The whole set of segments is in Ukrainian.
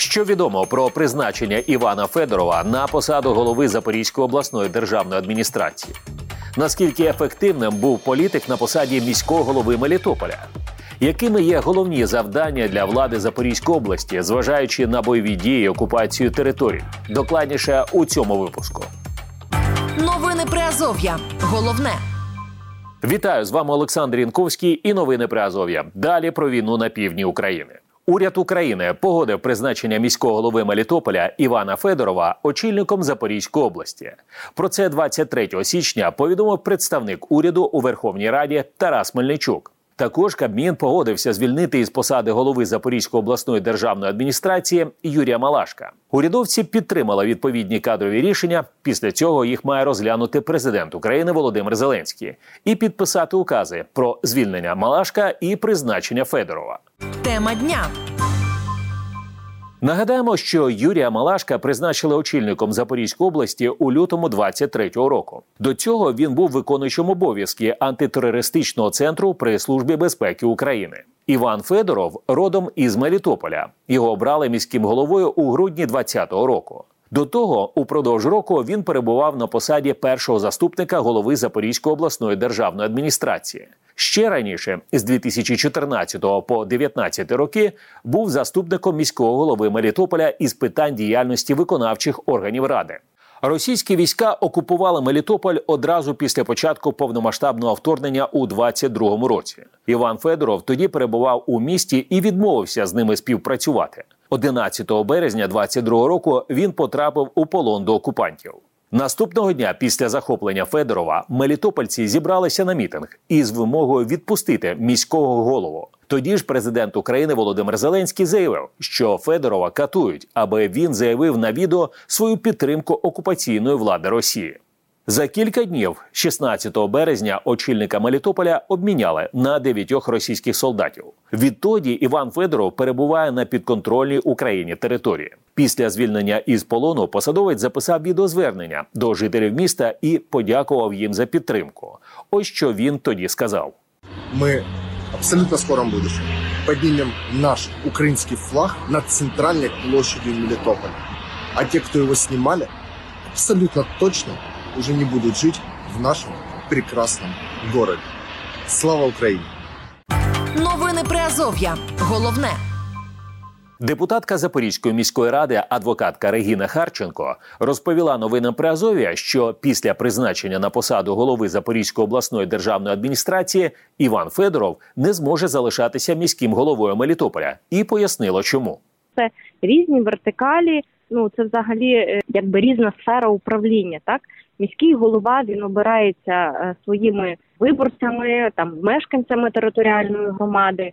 Що відомо про призначення Івана Федорова на посаду голови Запорізької обласної державної адміністрації? Наскільки ефективним був політик на посаді міського голови Мелітополя? Якими є головні завдання для влади Запорізької області, зважаючи на бойові дії і окупацію територій? Докладніше у цьому випуску. Новини Приазов'я. Головне. Вітаю з вами Олександр Інковський і новини при Азов'я. Далі про війну на півдні України. Уряд України погодив призначення міського голови Мелітополя Івана Федорова очільником Запорізької області. Про це 23 січня повідомив представник уряду у Верховній Раді Тарас Мельничук. Також Кабмін погодився звільнити із посади голови Запорізької обласної державної адміністрації Юрія Малашка. Урядовці підтримали відповідні кадрові рішення. Після цього їх має розглянути президент України Володимир Зеленський і підписати укази про звільнення Малашка і призначення Федорова. Тема дня. Нагадаємо, що Юрія Малашка призначили очільником Запорізької області у лютому 23-го року. До цього він був виконуючим обов'язки антитерористичного центру при службі безпеки України. Іван Федоров родом із Мелітополя. Його обрали міським головою у грудні 20-го року. До того упродовж року він перебував на посаді першого заступника голови Запорізької обласної державної адміністрації. Ще раніше, з 2014 по 2019 роки, був заступником міського голови Мелітополя із питань діяльності виконавчих органів ради. Російські війська окупували Мелітополь одразу після початку повномасштабного вторгнення у 22-му році. Іван Федоров тоді перебував у місті і відмовився з ними співпрацювати. 11 березня 22-го року він потрапив у полон до окупантів. Наступного дня після захоплення Федорова мелітопольці зібралися на мітинг із вимогою відпустити міського голову. Тоді ж президент України Володимир Зеленський заявив, що Федорова катують, аби він заявив на відео свою підтримку окупаційної влади Росії. За кілька днів, 16 березня, очільника Мелітополя обміняли на дев'ятьох російських солдатів. Відтоді Іван Федоров перебуває на підконтрольній Україні території. Після звільнення із полону посадовець записав відеозвернення до жителів міста і подякував їм за підтримку. Ось що він тоді сказав: в абсолютно скором будущем поднимем наш украинский флаг над центральной площадью Мелитополя. А те, кто его снимали, абсолютно точно уже не будут жить в нашем прекрасном городе. Слава Украине! Новини Приазов'я. Головне. Депутатка Запорізької міської ради, адвокатка Регіна Харченко, розповіла новинам при Азов'я, що після призначення на посаду голови Запорізької обласної державної адміністрації Іван Федоров не зможе залишатися міським головою Мелітополя, і пояснила, чому. це різні вертикалі. Ну це взагалі е, якби різна сфера управління. Так міський голова він обирається е, своїми виборцями, там мешканцями територіальної громади.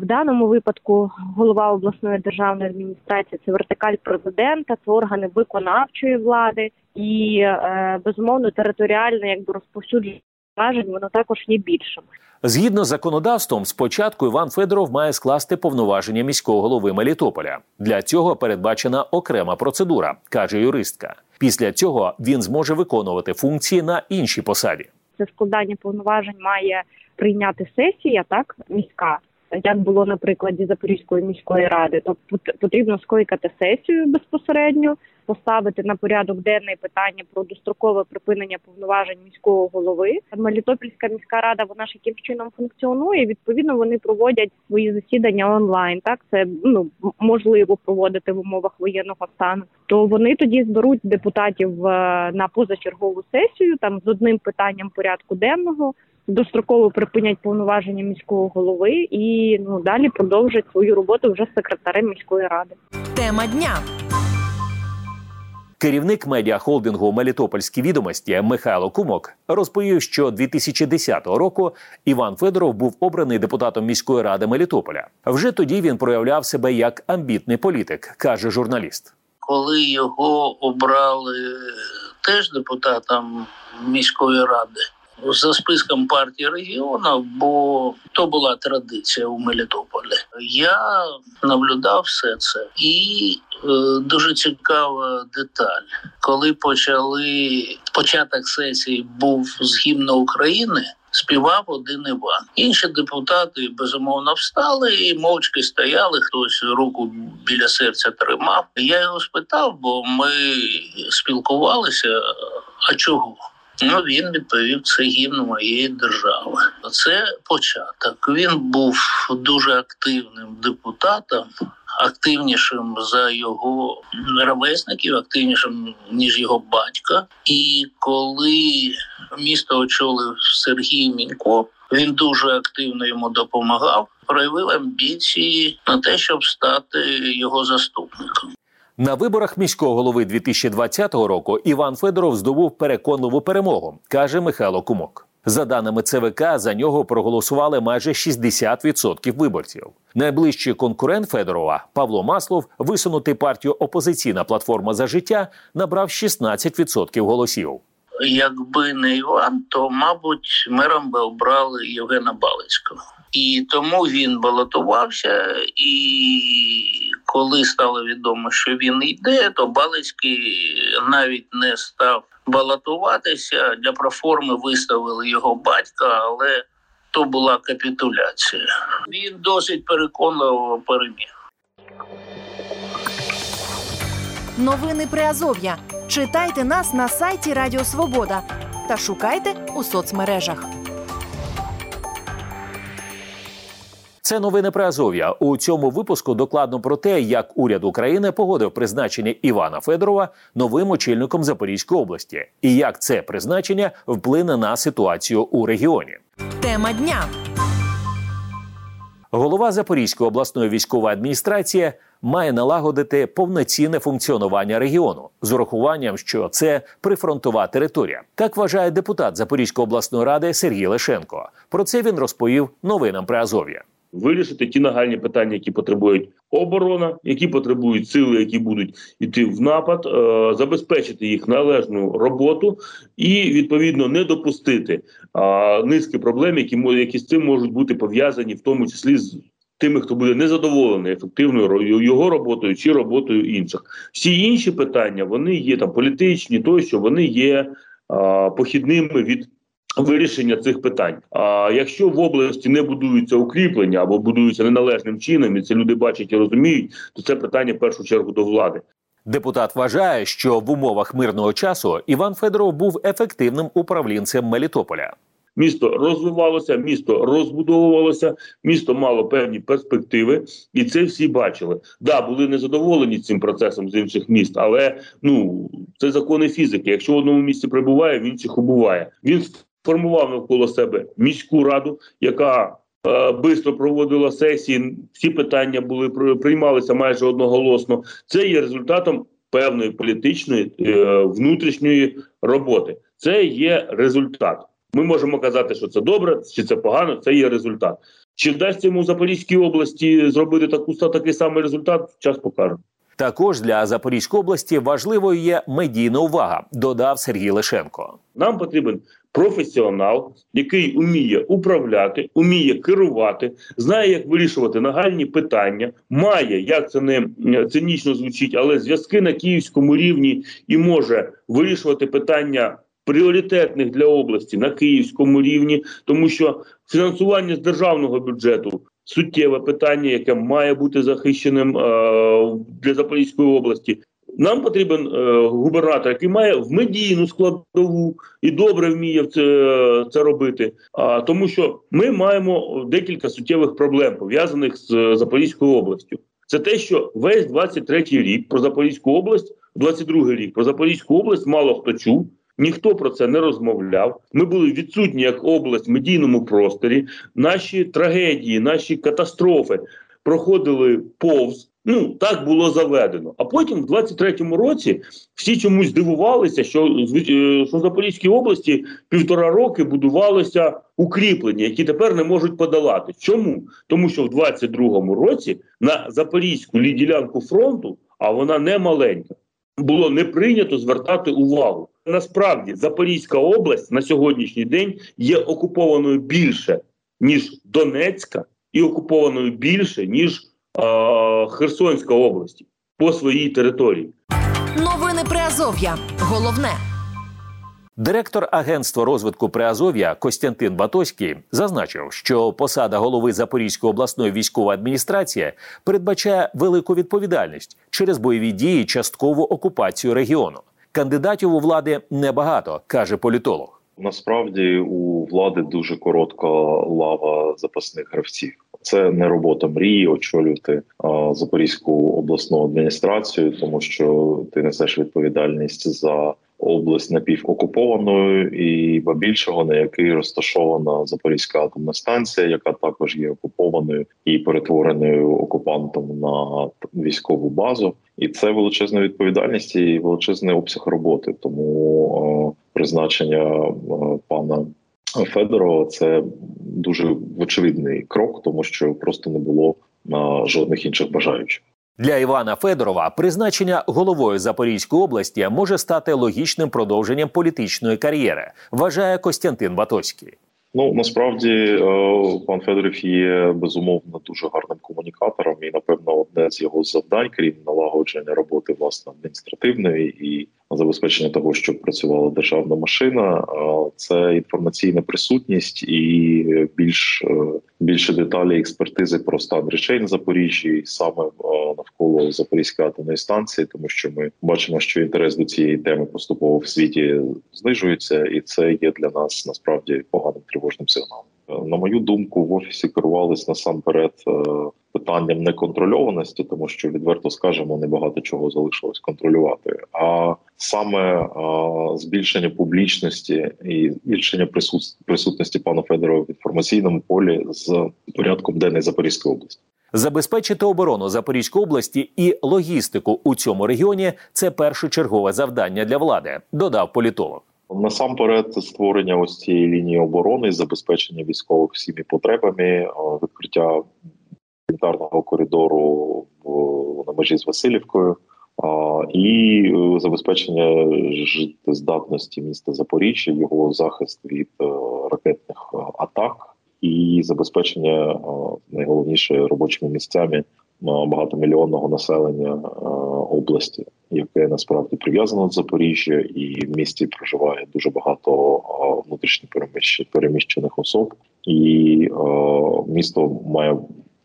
В даному випадку голова обласної державної адміністрації це вертикаль президента, це органи виконавчої влади і е, безумовно територіальне якби розповсюдження повноважень, воно також є більшим. Згідно з законодавством, спочатку Іван Федоров має скласти повноваження міського голови Мелітополя. Для цього передбачена окрема процедура, каже юристка. Після цього він зможе виконувати функції на іншій посаді. це складання повноважень має прийняти сесія, так міська, як було на прикладі Запорізької міської ради. Тобто пот- потрібно скликати сесію безпосередньо, поставити на порядок денний питання про дострокове припинення повноважень міського голови. Мелітопольська міська рада вона ж яким чином функціонує. Відповідно, вони проводять свої засідання онлайн. Так це ну можливо проводити в умовах воєнного стану. То вони тоді зберуть депутатів е, на позачергову сесію, там з одним питанням порядку денного. Достроково припинять повноваження міського голови і ну далі продовжать свою роботу вже секретарем міської ради. Тема дня. Керівник медіахолдингу Мелітопольські відомості Михайло Кумок розповів, що 2010 року Іван Федоров був обраний депутатом міської ради Мелітополя. Вже тоді він проявляв себе як амбітний політик, каже журналіст. коли його обрали теж депутатом міської ради за списком партії регіонів, бо то була традиція у Мелітополі. Я наблюдав все це і е, дуже цікава деталь. Коли почали початок сесії був з гімну України, співав один Іван. Інші депутати безумовно встали і мовчки стояли. Хтось руку біля серця тримав. Я його спитав, бо ми спілкувалися. А чого? Ну він відповів: це гімн моєї держави. Це початок. Він був дуже активним депутатом. Активнішим за його ровесників, активнішим ніж його батька. І коли місто очолив Сергій Мінько, він дуже активно йому допомагав, проявив амбіції на те, щоб стати його заступником. На виборах міського голови 2020 року Іван Федоров здобув переконливу перемогу, каже Михайло Кумок. За даними ЦВК, за нього проголосували майже 60% виборців. Найближчий конкурент Федорова Павло Маслов, висунутий партію Опозиційна платформа за життя, набрав 16% голосів. Якби не Іван, то мабуть мером би обрали Євгена Балицького. І тому він балотувався. І коли стало відомо, що він йде, то Балицький навіть не став балотуватися. Для проформи виставили його батька, але то була капітуляція. Він досить переконливо переміг. Новини Приазов'я. Читайте нас на сайті Радіо Свобода та шукайте у соцмережах. Це новини про Азов'я. У цьому випуску докладно про те, як уряд України погодив призначення Івана Федорова новим очільником Запорізької області, і як це призначення вплине на ситуацію у регіоні. Тема дня. Голова Запорізької обласної військової адміністрації має налагодити повноцінне функціонування регіону з урахуванням, що це прифронтова територія. Так вважає депутат Запорізької обласної ради Сергій Лешенко. Про це він розповів новинам при Азов'я. Вирішити ті нагальні питання, які потребують оборона, які потребують сили, які будуть йти в напад, е, забезпечити їх належну роботу і відповідно не допустити низки проблем, які які з цим можуть бути пов'язані, в тому числі з тими, хто буде незадоволений ефективною його роботою чи роботою інших. Всі інші питання вони є там політичні, тощо вони є е, похідними від вирішення цих питань. А якщо в області не будуються укріплення або будуються неналежним чином, і це люди бачать і розуміють, то це питання в першу чергу до влади. Депутат вважає, що в умовах мирного часу Іван Федоров був ефективним управлінцем Мелітополя. Місто розвивалося, місто розбудовувалося, місто мало певні перспективи, і це всі бачили. Да, були незадоволені цим процесом з інших міст, але ну це закони фізики. Якщо в одному місці прибуває, в інших убуває. Він формував навколо себе міську раду, яка е, Бистро проводила сесії, всі питання були приймалися майже одноголосно. Це є результатом певної політичної е, внутрішньої роботи. Це є результат. Ми можемо казати, що це добре, чи це погано. Це є результат. Чи вдасться йому в Запорізькій області зробити таку такий самий результат? Час покаже. Також для Запорізької області важливою є медійна увага, додав Сергій Лишенко. Нам потрібен професіонал, який уміє управляти, уміє керувати, знає, як вирішувати нагальні питання, має як це не цинічно звучить, але зв'язки на київському рівні і може вирішувати питання. Пріоритетних для області на київському рівні, тому що фінансування з державного бюджету суттєве питання, яке має бути захищеним е для Запорізької області. Нам потрібен е, губернатор, який має в медійну складову і добре вміє це це робити. А тому, що ми маємо декілька суттєвих проблем пов'язаних з Запорізькою областю. Це те, що весь 23-й рік про Запорізьку область, 22-й рік про Запорізьку область мало хто чув. Ніхто про це не розмовляв. Ми були відсутні як область в медійному просторі. Наші трагедії, наші катастрофи проходили повз. Ну так було заведено. А потім, в 23-му році, всі чомусь дивувалися, що е, що в Запорізькій області півтора роки будувалося укріплення, які тепер не можуть подолати. Чому? Тому що в 22-му році на запорізьку ділянку фронту, а вона не маленька, було не прийнято звертати увагу. Насправді Запорізька область на сьогоднішній день є окупованою більше ніж Донецька, і окупованою більше ніж. Херсонська область по своїй території. Новини Приазов'я. Головне. Директор агентства розвитку Приазов'я Костянтин Батоський зазначив, що посада голови Запорізької обласної військової адміністрації передбачає велику відповідальність через бойові дії, часткову окупацію регіону. Кандидатів у влади небагато, каже політолог. Насправді у влади дуже коротка лава запасних гравців. Це не робота мрії очолювати а, Запорізьку обласну адміністрацію, тому що ти несеш відповідальність за область напівокупованою і ба більшого на якій розташована Запорізька атомна станція, яка також є окупованою і перетвореною окупантом на військову базу. І це величезна відповідальність і величезний обсяг роботи. Тому е, призначення е, пана Федорова це дуже очевидний крок, тому що просто не було е, жодних інших бажаючих. Для Івана Федорова призначення головою Запорізької області може стати логічним продовженням політичної кар'єри, вважає Костянтин Батоський. Ну насправді е, пан Федорів є безумовно дуже гарним комунікатором, і напевно одне з його завдань, крім налагодження роботи власне адміністративної і забезпечення того, щоб працювала державна машина, це інформаційна присутність і більш е, більше деталі експертизи про стан речей на Запоріжжі, саме навколо Запорізької атомної станції, тому що ми бачимо, що інтерес до цієї теми поступово в світі знижується, і це є для нас насправді поганим тривожним сигналом. Е, на мою думку, в офісі керувались насамперед е, питанням неконтрольованості, тому що відверто скажемо, небагато чого залишилось контролювати. А саме збільшення публічності і збільшення присут... присутності пана Федорова в інформаційному полі з порядком денний Запорізької області. Забезпечити оборону Запорізької області і логістику у цьому регіоні це першочергове завдання для влади, додав політолог. Насамперед, створення ось цієї лінії оборони, забезпечення військових всіми потребами, відкриття гуманітарного коридору в на межі з Васильівкою і е, забезпечення життєздатності міста Запоріжжя, його захист від е, ракетних е, атак і забезпечення найголовніше робочими місцями багатомільйонного населення області, яке насправді прив'язано до Запоріжжя, і в місті проживає дуже багато внутрішньо переміщених особ, і місто має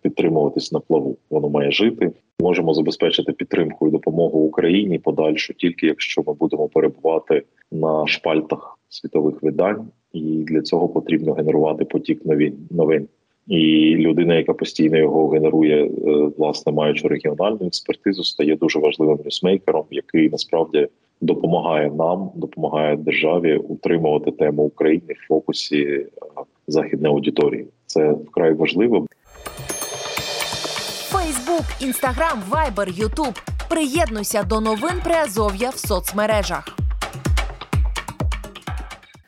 підтримуватись на плаву. Воно має жити. Можемо забезпечити підтримку і допомогу Україні подальшу, тільки якщо ми будемо перебувати на шпальтах світових видань, і для цього потрібно генерувати потік новин новин. І людина, яка постійно його генерує, е, власне маючи регіональну експертизу, стає дуже важливим ньюсмейкером, який насправді допомагає нам, допомагає державі утримувати тему України в фокусі е, західної аудиторії. Це вкрай важливо. Фейсбук, інстаграм, вайбер, ютуб. Приєднуйся до новин Приазов'я в соцмережах.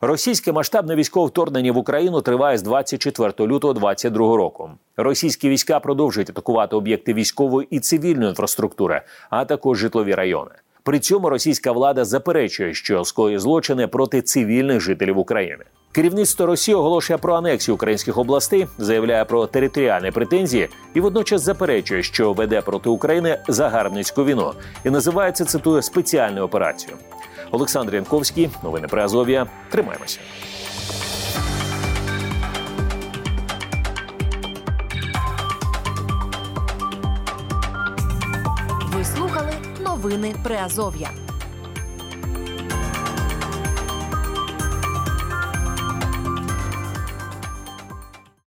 Російське масштабне військове вторгнення в Україну триває з 24 лютого 2022 року. Російські війська продовжують атакувати об'єкти військової і цивільної інфраструктури, а також житлові райони. При цьому російська влада заперечує, що скоює злочини проти цивільних жителів України. Керівництво Росії оголошує про анексію українських областей, заявляє про територіальні претензії і водночас заперечує, що веде проти України загарбницьку війну і називається цитую спеціальною операцією. Олександр Янковський, новини про Азов'я. Тримаємося. Ви слухали новини Приазов'я.